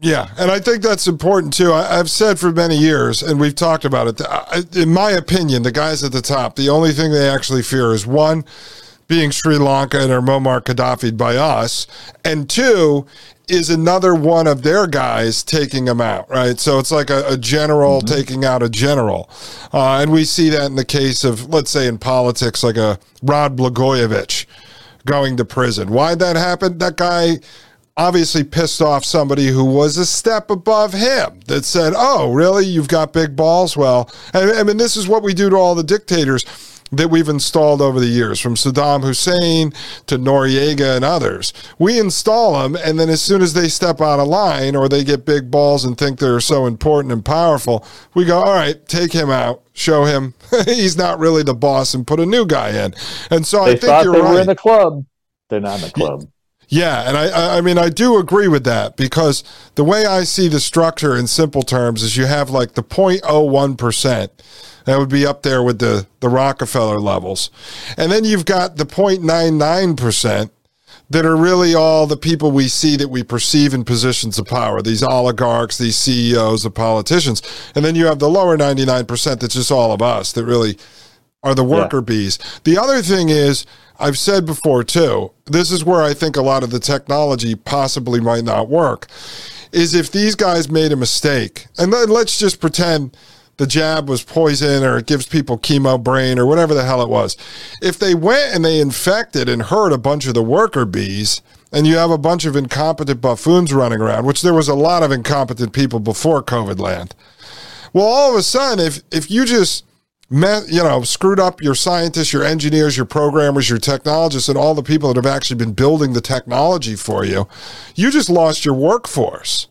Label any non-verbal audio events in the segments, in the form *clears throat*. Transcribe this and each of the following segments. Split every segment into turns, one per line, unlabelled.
Yeah, and I think that's important too. I, have said for many years, and we've talked about it. I, in my opinion, the guys at the top, the only thing they actually fear is one, being Sri Lanka and or Muammar Gaddafi by us, and two is another one of their guys taking them out, right? So it's like a, a general mm-hmm. taking out a general. Uh, and we see that in the case of, let's say, in politics, like a Rod Blagojevich going to prison. Why'd that happen? That guy obviously pissed off somebody who was a step above him that said, Oh, really? You've got big balls? Well, I mean, this is what we do to all the dictators that we've installed over the years, from Saddam Hussein to Noriega and others. We install them, and then as soon as they step out of line or they get big balls and think they're so important and powerful, we go, all right, take him out, show him *laughs* he's not really the boss, and put a new guy in. And so
they
I think you're
they
right.
were in the club. They're not in the club.
Yeah, and I, I mean, I do agree with that because the way I see the structure in simple terms is you have like the 0.01 percent that would be up there with the, the Rockefeller levels. And then you've got the 0.99% that are really all the people we see that we perceive in positions of power, these oligarchs, these CEOs, the politicians. And then you have the lower 99% that's just all of us that really are the worker yeah. bees. The other thing is, I've said before too, this is where I think a lot of the technology possibly might not work, is if these guys made a mistake, and then let's just pretend the jab was poison or it gives people chemo brain or whatever the hell it was. If they went and they infected and hurt a bunch of the worker bees, and you have a bunch of incompetent buffoons running around, which there was a lot of incompetent people before COVID land. Well, all of a sudden, if if you just met, you know, screwed up your scientists, your engineers, your programmers, your technologists, and all the people that have actually been building the technology for you, you just lost your workforce.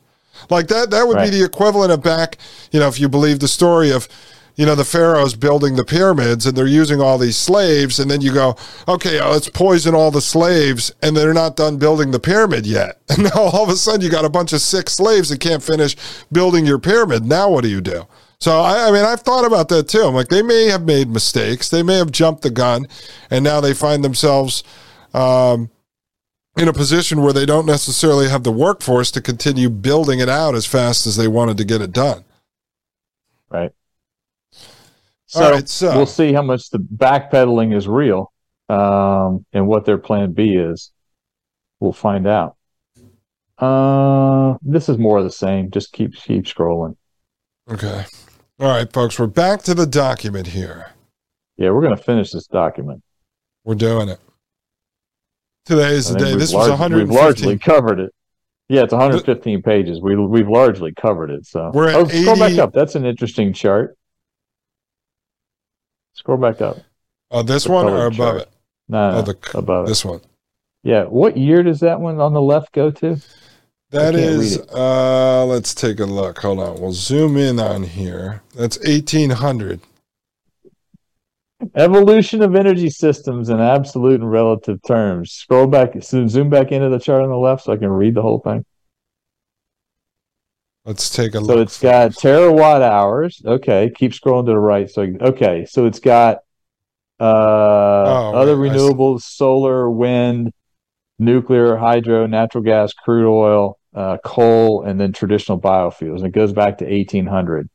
Like that, that would right. be the equivalent of back, you know, if you believe the story of, you know, the pharaohs building the pyramids and they're using all these slaves. And then you go, okay, uh, let's poison all the slaves. And they're not done building the pyramid yet. *laughs* And now all of a sudden you got a bunch of sick slaves that can't finish building your pyramid. Now what do you do? So I, I, mean, I've thought about that too. I'm like, they may have made mistakes, they may have jumped the gun, and now they find themselves um, in a position where they don't necessarily have the workforce to continue building it out as fast as they wanted to get it done.
Right. So, right, so we'll see how much the backpedaling is real um, and what their plan B is. We'll find out. Uh, this is more of the same. Just keep keep scrolling.
Okay. All right, folks. We're back to the document here.
Yeah, we're going to finish this document.
We're doing it. Today is the day. This was 115.
We've largely covered it. Yeah, it's 115 pages. We we've largely covered it. So
we're at oh, 80...
scroll back up. That's an interesting chart. Scroll back up.
Oh, this the one or above chart. it?
No, no oh, the, above
this it. one.
Yeah. What year does that one on the left go to?
That is, uh, let's take a look. Hold on. We'll zoom in on here. That's 1800.
Evolution of energy systems in absolute and relative terms. Scroll back, zoom back into the chart on the left so I can read the whole thing.
Let's take a look.
So it's got terawatt hours. Okay, keep scrolling to the right. So okay, so it's got uh, oh, other right. renewables, solar, wind, nuclear, hydro, natural gas, crude oil, uh, coal, and then traditional biofuels. And it goes back to 1800.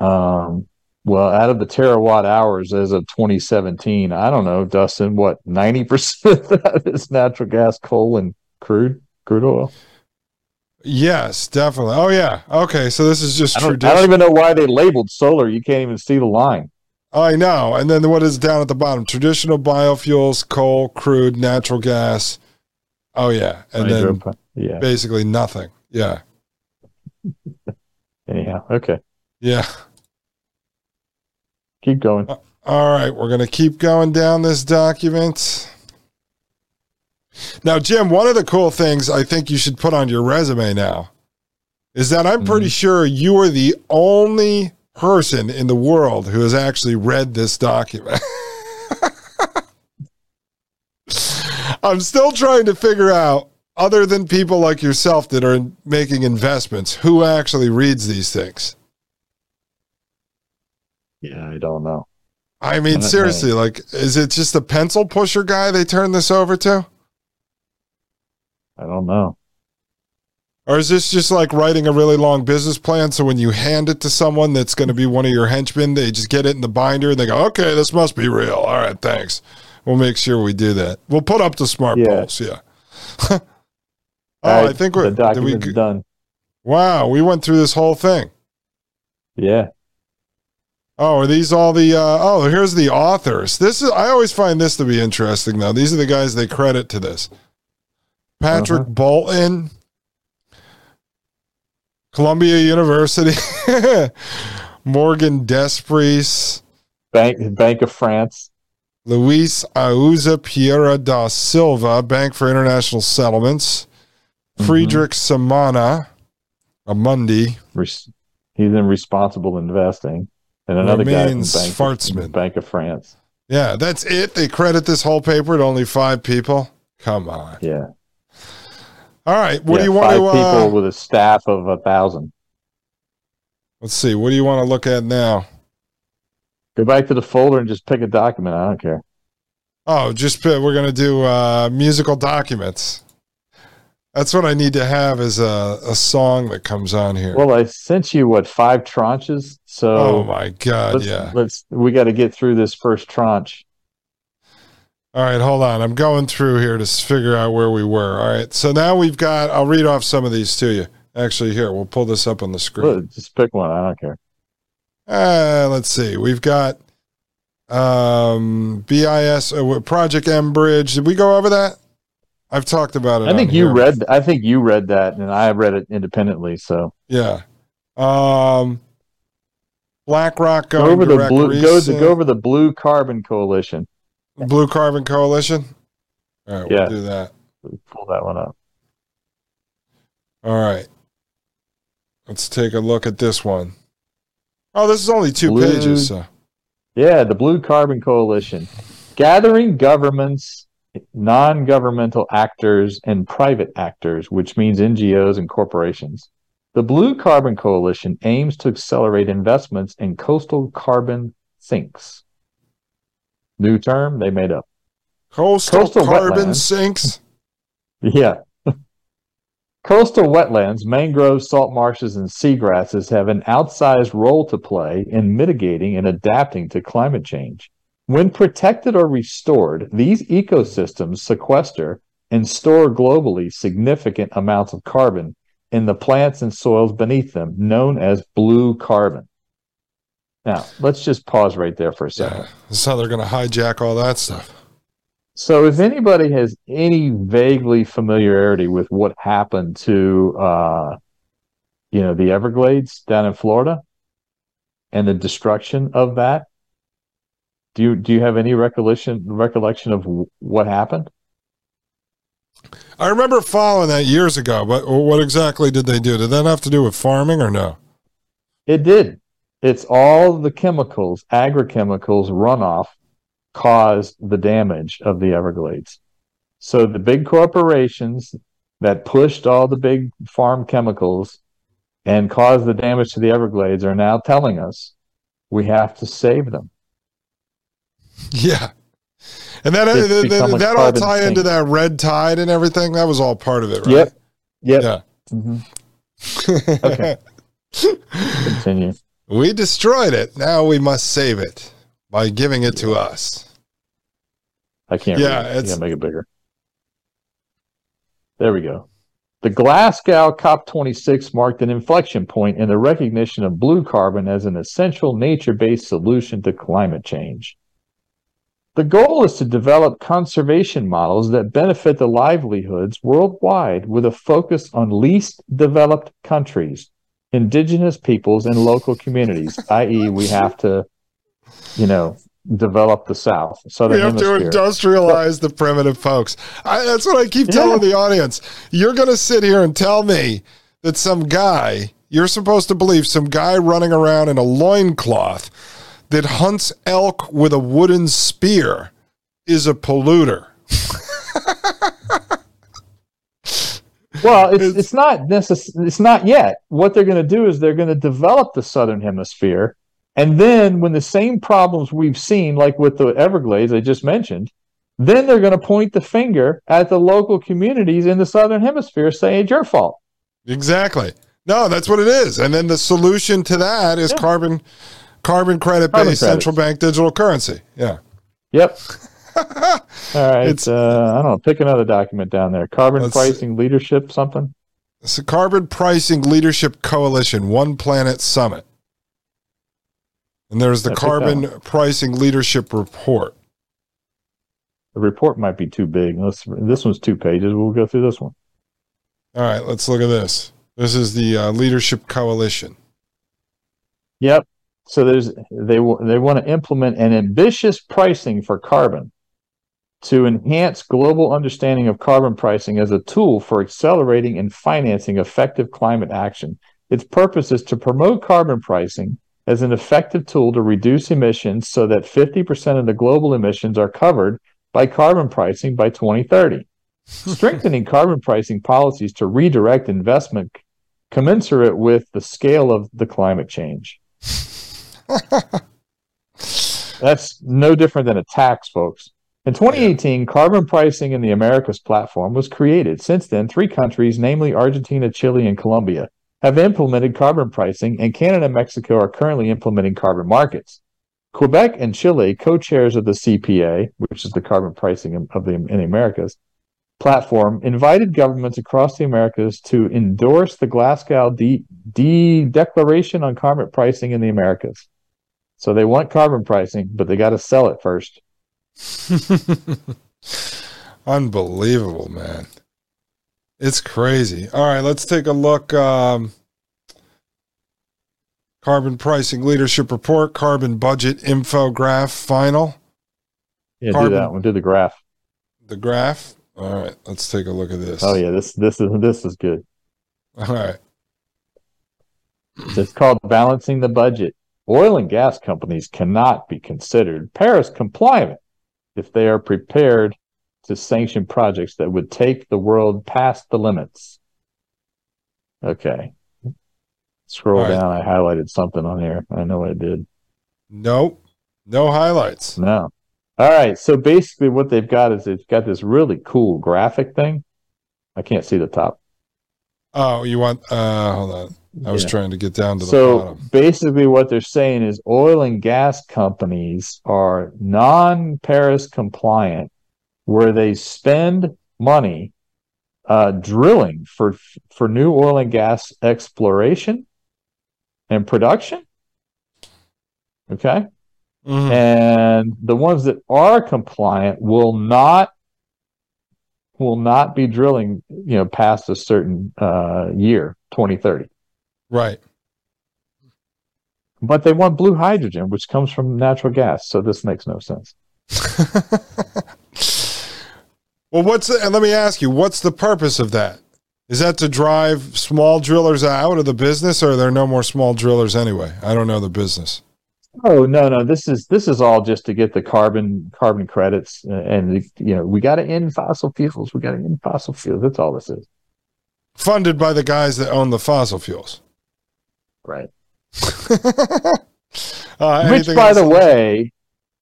Um, well, out of the terawatt hours as of 2017, I don't know, Dustin, what 90% of that is natural gas, coal, and crude crude oil.
Yes, definitely. Oh yeah. Okay, so this is just
I don't, I don't even know why they labeled solar. You can't even see the line.
I know. And then what is down at the bottom? Traditional biofuels, coal, crude, natural gas. Oh yeah, and then yeah, basically nothing. Yeah. *laughs*
Anyhow, okay.
Yeah.
Keep going.
Uh, all right, we're going to keep going down this document. Now, Jim, one of the cool things I think you should put on your resume now is that I'm pretty
Mhm.
sure you are the only person in the world who has actually read this document. *laughs* I'm still trying to figure out, other than people like yourself that are making investments, who actually reads these things.
Yeah, I don't know.
I mean, seriously, like, is it just a pencil pusher guy they turn this over to?
I don't know.
Or is this just like writing a really long business plan? So when you hand it to someone that's going to be one of your henchmen, they just get it in the binder and they go, okay, this must be real. All right, thanks. We'll make sure we do that. We'll put up the smart
Yeah.
polls. Yeah. *laughs* oh,
All
I think we're, we,
document's
g-
done.
wow, we went through this whole thing.
Yeah.
Oh, are these all the, uh, oh, here's the authors. This is, I always find this to be interesting though. These are the guys they credit to this. Patrick
Uh-huh.
Bolton, Columbia University, *laughs* Morgan Despres,
Bank Bank of France.
Luiz Awazu Pereira da Silva, Bank for International Settlements, Friedrich Samama, Amundi,
Res- He's in responsible investing. And another guy from
Remains
Bank. Bank of France.
Yeah, that's it. They credit this whole paper to only five people. Come on.
Yeah.
All right. What
Yeah,
do you want
five
to? Uh,
people with a staff of a thousand.
let's see. What do you want to look at now?
Go back to the folder and just pick a document. I don't care.
Oh, just we're gonna do uh, musical documents. That's what I need to have is a, a song that comes on here.
Well, I sent you what five tranches. So
oh my god,
let's,
yeah.
let's we got to get through this first tranche.
All right, hold on. I'm going through here to figure out where we were. All right, so now we've got. I'll read off some of these to you. Actually, here we'll pull this up on the screen.
Look, just pick one. I don't care.
Uh, let's see. We've got um, BIS uh, Project mBridge. Did we go over that? I've talked about it.
I think you
here.
read. I think you read that, and I read it independently. So
Yeah. Um, BlackRock
go over the blue. Go, to, go over the Blue Carbon Coalition.
Blue Carbon Coalition. All right,
Yeah.
we'll do that.
Pull that one up.
All right. Let's take a look at this one. Oh, this is only two
Blue-
pages. So.
Yeah, the Blue Carbon Coalition, gathering governments, non-governmental actors, and private actors, which means NGOs and corporations. The Blue Carbon Coalition aims to accelerate investments in coastal carbon sinks. New term they made up.
Coastal,
Coastal
carbon
wetlands.
sinks. *laughs*
Yeah. Coastal wetlands, mangroves, salt marshes, and seagrasses have an outsized role to play in mitigating and adapting to climate change. When protected or restored, these ecosystems sequester and store globally significant amounts of carbon in the plants and soils beneath them, known as blue carbon. Now, let's just pause right there for a second.
Yeah. This is how they're going to hijack all that stuff.
So, if anybody has any vaguely familiarity with what happened to, uh, you know, the Everglades down in Florida and the destruction of that, do you do you have any recollection recollection of what happened?
I remember following that years ago, but what exactly did they do? Did that have to do with farming or no?
It did. It's all the chemicals, agrochemicals runoff caused the damage of the Everglades. So the big corporations that pushed all the big farm chemicals and caused the damage to the Everglades are now telling us we have to save them. *laughs*
Yeah. And that
It's
that, that all tie into that red tide and everything. That was all part of it, right?
Yep. Yep.
Yeah.
Mhm. *laughs* Okay. Continue.
we destroyed it. Now we must save it by giving it to us.
I can't
Yeah,
read it.
It's-
gotta make it bigger. There we go. The Glasgow COP26 marked an inflection point in the recognition of blue carbon as an essential nature based solution to climate change. The goal is to develop conservation models that benefit the livelihoods worldwide with a focus on least developed countries, indigenous peoples, and local communities, *laughs* i.e., we have to, you know, develop the South, Southern
We have to
Hemisphere.
industrialize the primitive folks. I, that's what I keep
Yeah.
telling the audience. You're going to sit here and tell me that some guy, you're supposed to believe some guy running around in a loincloth that hunts elk with a wooden spear is a polluter. *laughs*
well, it's, it's, it's not necess- It's not yet. What they're going to do is they're going to develop the southern hemisphere, and then when the same problems we've seen, like with the Everglades I just mentioned, then they're going to point the finger at the local communities in the southern hemisphere, saying it's your fault.
Exactly. No, that's what it is. And then the solution to that is yeah. carbon carbon credit based central bank digital currency. Yeah.
Yep. *laughs* All right. It's, uh, I don't know. Pick another document down there. Carbon pricing leadership something.
It's a carbon pricing leadership coalition, One Planet Summit. And there's the carbon pricing leadership report.
The report might be too big. Let's, this one's two pages. We'll go through this one.
All right, let's look at this. This is the uh, leadership coalition.
Yep. So there's they they want to implement an ambitious pricing for carbon to enhance global understanding of carbon pricing as a tool for accelerating and financing effective climate action. Its purpose is to promote carbon pricing as an effective tool to reduce emissions so that 50% of the global emissions are covered by carbon pricing by 2030. *laughs* Strengthening carbon pricing policies to redirect investment commensurate with the scale of the climate change. *laughs* *laughs* That's no different than a tax, folks. In 2018, carbon pricing in the Americas platform was created. Since then, three countries, namely Argentina, Chile, and Colombia, have implemented carbon pricing, and Canada and Mexico are currently implementing carbon markets. Quebec and Chile, co-chairs of the CPA, which is the carbon pricing of the in the Americas platform, invited governments across the Americas to endorse the Glasgow D, D Declaration on Carbon Pricing in the Americas. So they want carbon pricing, but they got to sell it first. *laughs*
Unbelievable, man. It's crazy. All right, let's take a look. Um, carbon pricing leadership report, carbon budget infograph final.
Yeah, carbon, do that one. Do the graph.
The graph. All right, let's take a look at this.
Oh yeah, this this is this is good.
All right.
It's called balancing the budget. Oil and gas companies cannot be considered Paris compliant if they are prepared to sanction projects that would take the world past the limits. Okay. Scroll right. down. I highlighted something on here. I know I did.
Nope. No highlights.
No. All right. So basically, what they've got is they've got this really cool graphic thing. I can't see the top.
Oh, you want? uh Hold on. I was yeah. trying to get down to the
so basically, what they're saying is oil and gas companies are non-Paris compliant, where they spend money uh, drilling for for new oil and gas exploration and production. Okay, mm-hmm. and the ones that are compliant will not will not be drilling, you know, past a certain uh, year, 2030.
Right.
But they want blue hydrogen, which comes from natural gas. So this makes no sense. *laughs*
well, what's the, and let me ask you, what's the purpose of that? Is that to drive small drillers out of the business, or are there no more small drillers anyway? I don't know the business.
Oh no, no. This is this is all just to get the carbon carbon credits, uh, and you know we got to end fossil fuels. We got to end fossil fuels. That's all this is.
Funded by the guys that own the fossil fuels.
Right. *laughs* uh, Which, by the way,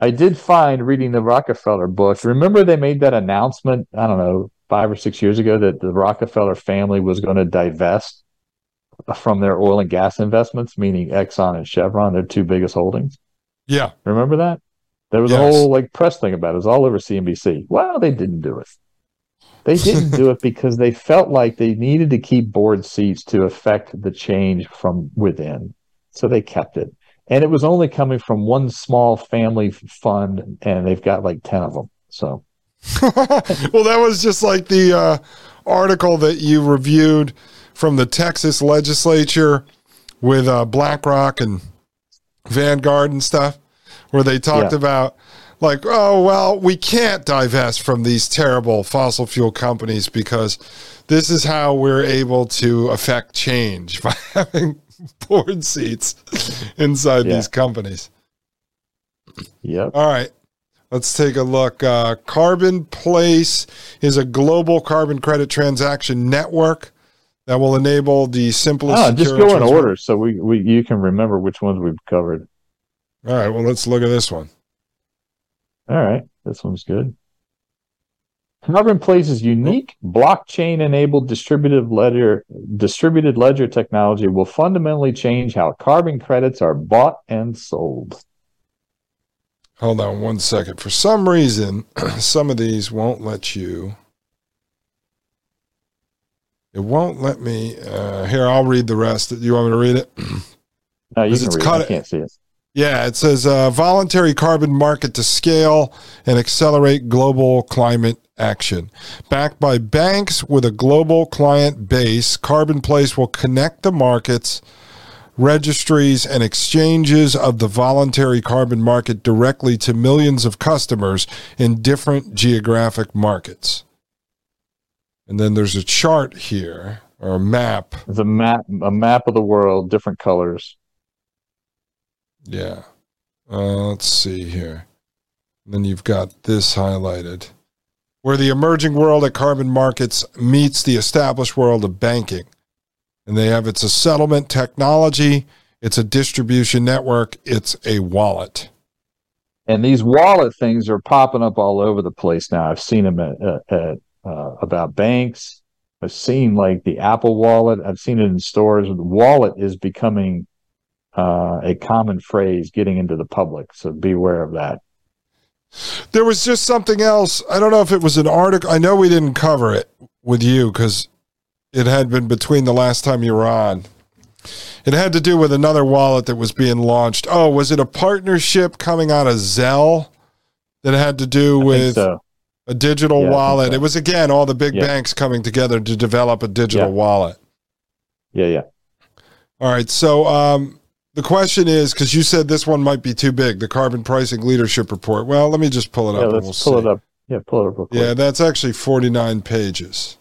I did find reading the Rockefeller book. Remember, they made that announcement. I don't know five or six years ago that the Rockefeller family was going to divest from their oil and gas investments, meaning Exxon and Chevron, their two biggest holdings.
Yeah.
Remember that? There was yes. a whole like press thing about it. It was all over CNBC. Well, they didn't do it. They *laughs* didn't do it because they felt like they needed to keep board seats to affect the change from within. So they kept it. And it was only coming from one small family fund, and they've got like 10 of them. So. *laughs*
well, that was just like the uh, article that you reviewed from the Texas legislature with uh, BlackRock and Vanguard and stuff, where they talked yeah. about like, oh, well, we can't divest from these terrible fossil fuel companies because this is how we're able to affect change *laughs* by having board seats inside yeah. these companies.
Yep.
All right. Let's take a look. Uh, Carbon Place is a global carbon credit transaction network that will enable the simplest.
Oh, just go in order so we, we you can remember which ones we've covered.
All right. Well, let's look at this one.
All right. This one's good. Carbon Place's unique blockchain-enabled distributed ledger distributed ledger technology will fundamentally change how carbon credits are bought and sold.
Hold on one second. For some reason, *clears throat* some of these won't let you. It won't let me. Uh, here, I'll read the rest. Do You want me to read it?
No, you can read it. I can't see it.
Yeah, it says uh, voluntary carbon market to scale and accelerate global climate action. Backed by banks with a global client base, Carbon Place will connect the markets registries, and exchanges of the voluntary carbon market directly to millions of customers in different geographic markets. And then there's a chart here or a map.
It's a map, a map of the world, different colors.
Yeah. Uh, let's see here. And then you've got this highlighted where the emerging world of carbon markets meets the established world of banking and they have it's a settlement technology, it's a distribution network, it's a wallet.
And these wallet things are popping up all over the place now. I've seen them at, at uh, about banks. I've seen like the Apple Wallet. I've seen it in stores. The wallet is becoming uh, a common phrase getting into the public. So beware of that.
There was just something else. I don't know if it was an article. I know we didn't cover it with you because it had been between the last time you were on. It had to do with another wallet that was being launched. Oh, was it a partnership coming out of Zelle that had to do with so. a digital yeah, wallet? So. It was again all the big yeah. banks coming together to develop a digital
yeah.
wallet.
Yeah, yeah.
All right. So um, the question is because you said this one might be too big, the carbon pricing leadership report. Well, let me just pull it up.
let's we'll pull see. it up. Yeah, pull it up.
Yeah, that's actually forty nine pages.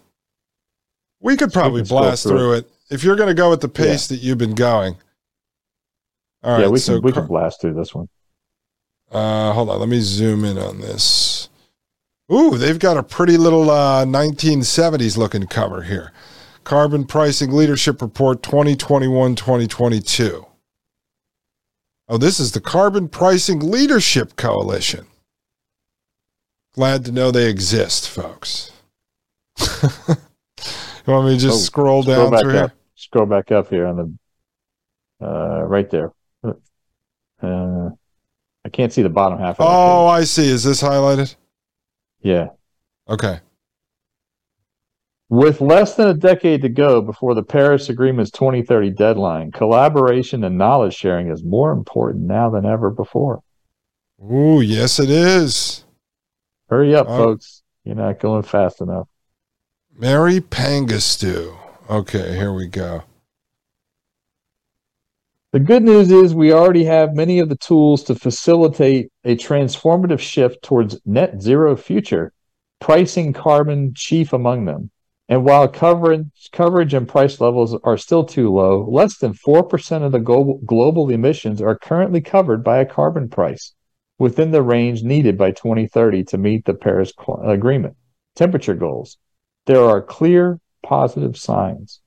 We could probably blast through, through it. it. if you're going to go at the pace yeah. that you've been going.
All right, yeah, we can so we can blast through this one.
Uh, hold on, let me zoom in on this. Ooh, they've got a pretty little uh, 1970s looking cover here. Carbon Pricing Leadership Report 2021 2022. Oh, this is the Carbon Pricing Leadership Coalition. Glad to know they exist, folks. *laughs* You want me to just oh, scroll down
scroll
through here?
Scroll back up here on the uh, right there. Uh, I can't see the bottom half.
oh, I see. Is this highlighted?
Yeah.
Okay.
With less than a decade to go before the Paris Agreement's 2030 deadline, collaboration and knowledge sharing is more important now than ever before.
Ooh, yes, it is.
Hurry up, oh. folks. You're not going fast enough.
Mari Pangestu. Okay, here we go.
The good news is we already have many of the tools to facilitate a transformative shift towards net zero future, pricing carbon chief among them. And while coverage, coverage and price levels are still too low, less than 4% of the global, global emissions are currently covered by a carbon price within the range needed by 2030 to meet the Paris Agreement temperature goals there are clear positive signs.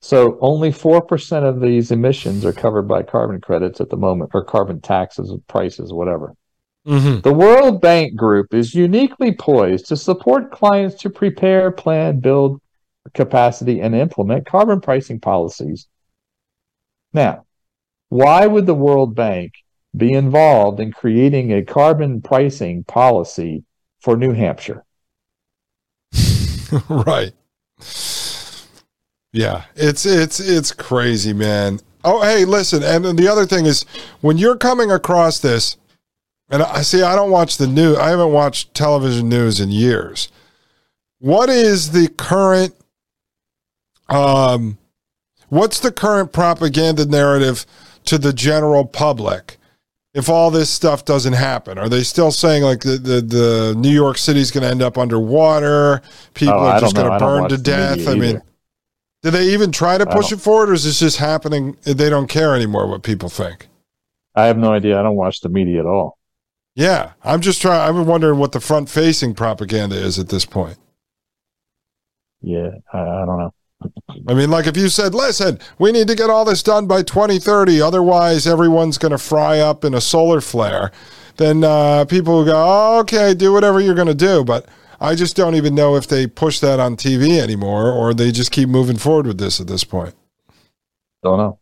So only 4% of these emissions are covered by carbon credits at the moment, or carbon taxes, prices, whatever. Mm-hmm. The World Bank Group is uniquely poised to support clients to prepare, plan, build capacity, and implement carbon pricing policies. Now, why would the World Bank be involved in creating a carbon pricing policy for New Hampshire? *laughs*
right. Yeah, it's it's it's crazy, man. Oh, hey, listen, and the other thing is when you're coming across this, and I see I don't watch the news. I haven't watched television news in years. What is the current um what's the current propaganda narrative to the general public if all this stuff doesn't happen? Are they still saying like the the, the New York City's going to end up underwater? People oh, are just going to burn to death. I mean, do they even try to push it forward, or is this just happening? They don't care anymore what people think.
I have no idea. I don't watch the media at all.
Yeah, I'm just trying. I'm wondering what the front facing propaganda is at this point.
Yeah, I, I don't know.
I mean, like if you said, listen, we need to get all this done by 2030, otherwise everyone's going to fry up in a solar flare, then uh, people will go, oh, okay, do whatever you're going to do. But I just don't even know if they push that on TV anymore or they just keep moving forward with this at this point.
Don't know.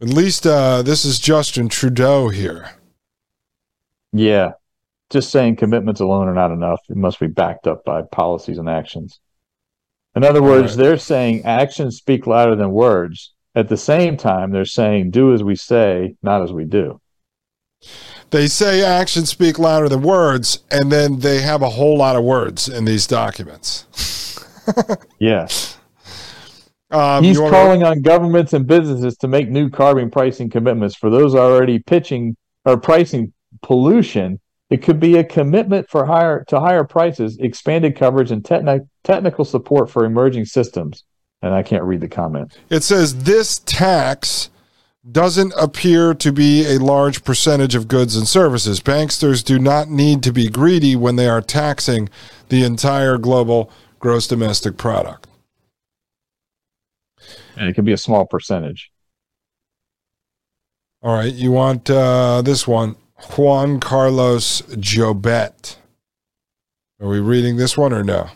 At least uh, this is Justin Trudeau here.
Yeah. Just saying commitments alone are not enough. It must be backed up by policies and actions. In other words, right. they're saying actions speak louder than words. At the same time, they're saying do as we say, not as we do.
They say actions speak louder than words, and then they have a whole lot of words in these documents. *laughs*
yeah. Um, He's calling to... on governments and businesses to make new carbon pricing commitments for those already pitching or pricing pollution it could be a commitment for higher to higher prices, expanded coverage, and techni- technical support for emerging systems. And I can't read the comment.
It says this tax doesn't appear to be a large percentage of goods and services. Banksters do not need to be greedy when they are taxing the entire global gross domestic product.
And it can be a small percentage.
All right, you want uh, this one. Juan Carlos Jobet. Are we reading this one or no?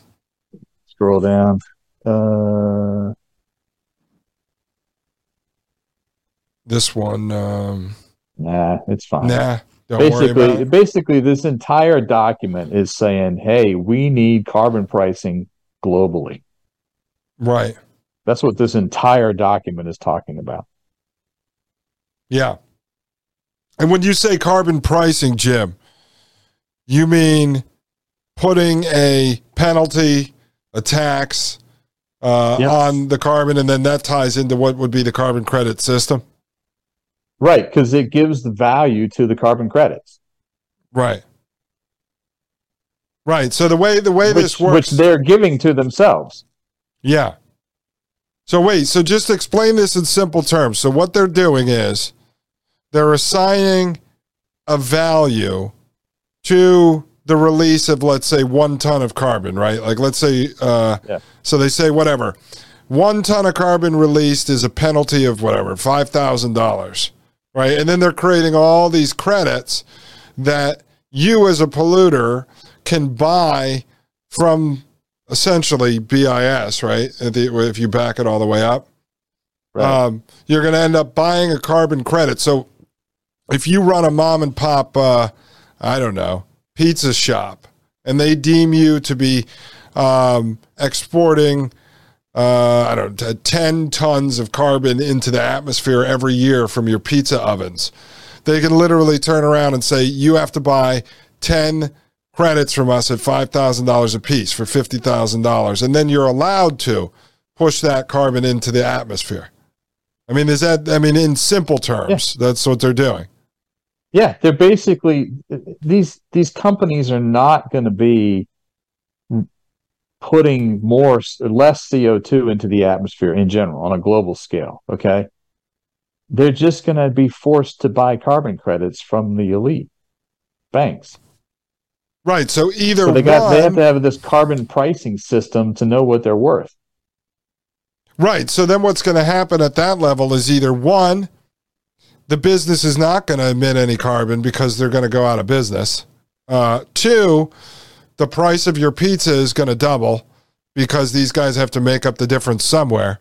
Scroll down. Uh,
this one. Um,
nah, it's fine.
Nah.
basically, basically, this entire document is saying, "Hey, we need carbon pricing globally."
Right.
That's what this entire document is talking about.
Yeah. And when you say carbon pricing, Jim, you mean putting a penalty, a tax uh, yep. on the carbon, and then that ties into what would be the carbon credit system?
Right, because it gives the value to the carbon credits.
Right. Right. So the way the way
which,
this works,
which they're giving to themselves.
Yeah. So wait. So just explain this in simple terms. So what they're doing is they're assigning a value to the release of let's say one ton of carbon right like let's say uh, yeah. so they say whatever one ton of carbon released is a penalty of whatever $5000 right and then they're creating all these credits that you as a polluter can buy from essentially BIS right? If you back it all the way up. Right. um, you're going to end up buying a carbon credit. So if you run a mom and pop, uh, I don't know, pizza shop, and they deem you to be um, exporting, uh, I don't know, 10 tons of carbon into the atmosphere every year from your pizza ovens, they can literally turn around and say, you have to buy 10 credits from us at $5,000 a piece for $50,000. And then you're allowed to push that carbon into the atmosphere. I mean, is that, I mean, in simple terms, yeah. that's what they're doing.
Yeah, they're basically these these companies are not going to be putting more less CO2 into the atmosphere in general on a global scale, okay? They're just going to be forced to buy carbon credits from the elite banks.
Right, so either
so they got one, they have to have this carbon pricing system to know what they're worth.
Right, so then what's going to happen at that level is either one the business is not going to emit any carbon because they're going to go out of business. Uh, two, the price of your pizza is going to double because these guys have to make up the difference somewhere.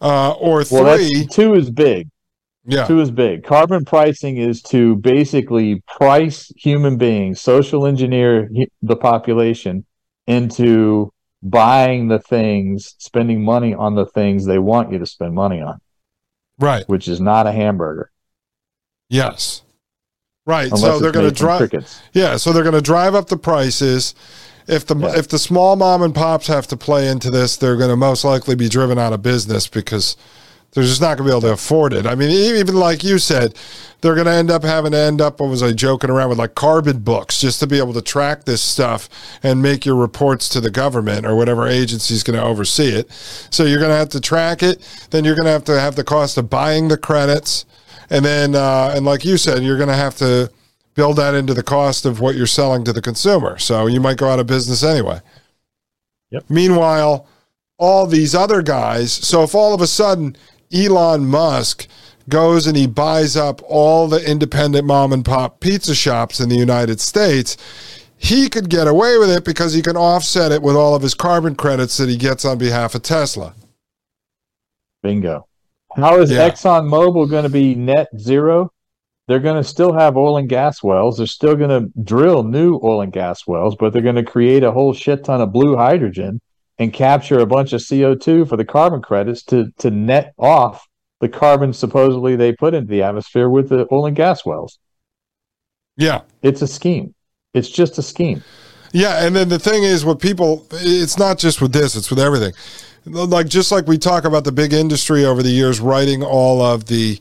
Uh, or well, three,
two is big. Yeah, two is big. Carbon pricing is to basically price human beings, social engineer the population into buying the things, spending money on the things they want you to spend money on.
Right.
Which is not a hamburger.
Yes. Right. Unless so they're going to drive. Yeah. So they're going to drive up the prices. If the yeah. if the small mom and pops have to play into this, they're going to most likely be driven out of business because They're just not going to be able to afford it. I mean, even like you said, they're going to end up having to end up, what was I joking around with, like carbon books just to be able to track this stuff and make your reports to the government or whatever agency is going to oversee it. So you're going to have to track it. Then you're going to have to have the cost of buying the credits. And then, uh, and like you said, you're going to have to build that into the cost of what you're selling to the consumer. So you might go out of business anyway.
Yep.
Meanwhile, all these other guys, so if all of a sudden Elon Musk goes and he buys up all the independent mom and pop pizza shops in the United States, he could get away with it because he can offset it with all of his carbon credits that he gets on behalf of Tesla.
Bingo. How is yeah. ExxonMobil going to be net zero? They're going to still have oil and gas wells. They're still going to drill new oil and gas wells, but they're going to create a whole shit ton of blue hydrogen and capture a bunch of CO2 for the carbon credits to to net off the carbon supposedly they put into the atmosphere with the oil and gas wells.
Yeah.
It's a scheme. It's just a scheme.
Yeah, and then the thing is what people it's not just with this, it's with everything. Like just like we talk about the big industry over the years writing all of the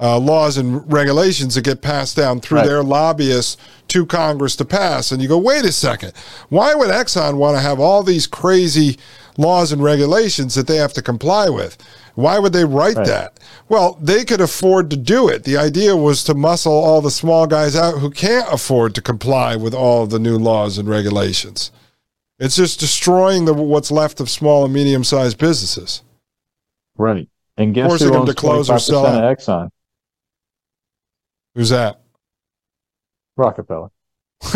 uh, laws and regulations that get passed down through right. their lobbyists to Congress to pass. And you go, wait a second, why would Exxon want to have all these crazy laws and regulations that they have to comply with? Why would they write right. that? Well, they could afford to do it. The idea was to muscle all the small guys out who can't afford to comply with all the new laws and regulations. It's just destroying the what's left of small and medium sized businesses.
Right. And guess Forcing who owns them to close or sell of Exxon?
Who's that?
Rockefeller. *laughs*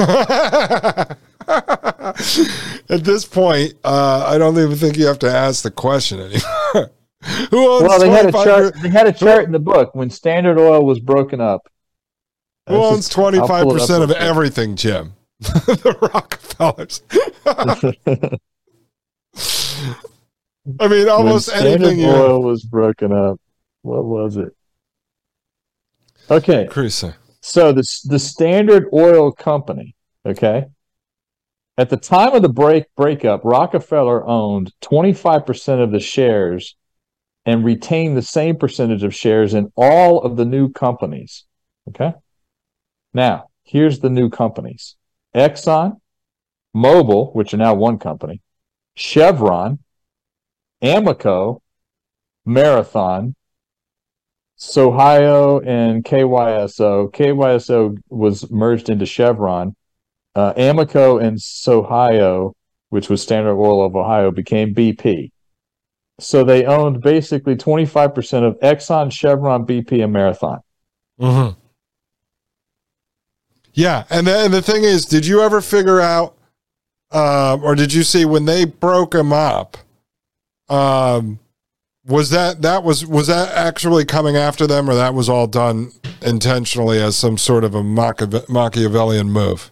At this point, uh, I don't even think you have to ask the question anymore. *laughs* Who owns
well, they had a chart. They had a chart in the book when Standard Oil was broken up.
Who owns twenty five percent of everything, Jim? *laughs* the Rockefellers. I mean, almost when Standard anything.
Oil was broken up. What was it? Okay. So the the Standard Oil Company, okay, at the time of the break breakup, Rockefeller owned 25% of the shares and retained the same percentage of shares in all of the new companies. Okay. Now, here's the new companies Exxon, Mobil, which are now one company, Chevron, Amoco, Marathon, Sohio and KYSO. KYSO was merged into Chevron. Uh, Amoco and Sohio, which was Standard Oil of Ohio, became BP. So they owned basically 25% of Exxon, Chevron, BP, and Marathon.
Mm-hmm. Yeah. And the, and the thing is, did you ever figure out, uh, or did you see when they broke them up? Um, was that that was was that actually coming after them, or that was all done intentionally as some sort of a Machiavellian move?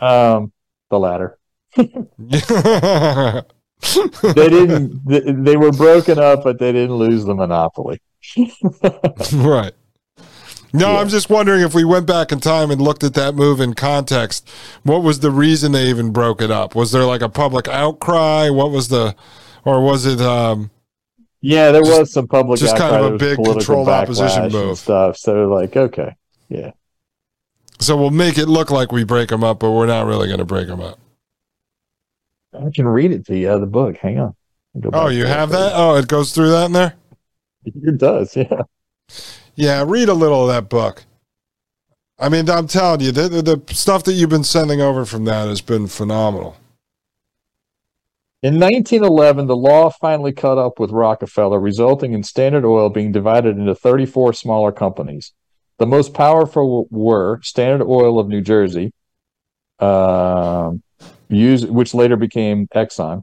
Um, the latter. *laughs* they didn't. They were broken up, but they didn't lose the monopoly. *laughs*
right. No, yeah. I'm just wondering if we went back in time and looked at that move in context. What was the reason they even broke it up? Was there like a public outcry? What was the, or was it? um
Yeah, there just, was some public.
Just kind of a big controlled opposition move
stuff. So like, okay, yeah.
So we'll make it look like we break them up, but we're not really going to break them up.
I can read it to you the book. Hang on.
Oh, you have that? Oh, it goes through that in there?
It does, yeah.
Yeah, read a little of that book. I mean, I'm telling you, the, the, the stuff that you've been sending over from that has been phenomenal.
In 1911, the law finally caught up with Rockefeller, resulting in Standard Oil being divided into 34 smaller companies. The most powerful were Standard Oil of New Jersey, uh, use, which later became Exxon,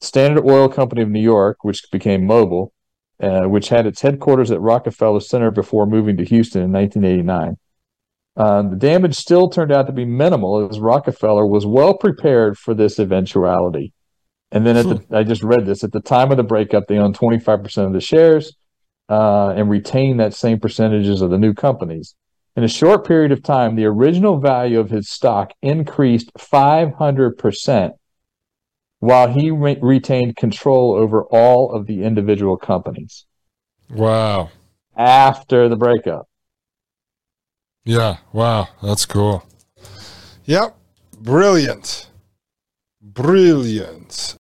Standard Oil Company of New York, which became Mobil, uh, which had its headquarters at Rockefeller Center before moving to Houston in 1989. Uh, the damage still turned out to be minimal as Rockefeller was well prepared for this eventuality. And then at the, I just read this at the time of the breakup, they owned 25% of the shares uh, and retained that same percentages of the new companies. In a short period of time, the original value of his stock increased 500% while he re- retained control over all of the individual companies.
Wow.
After the breakup.
Yeah. Wow. That's cool. Yep. Brilliant. Brilliant.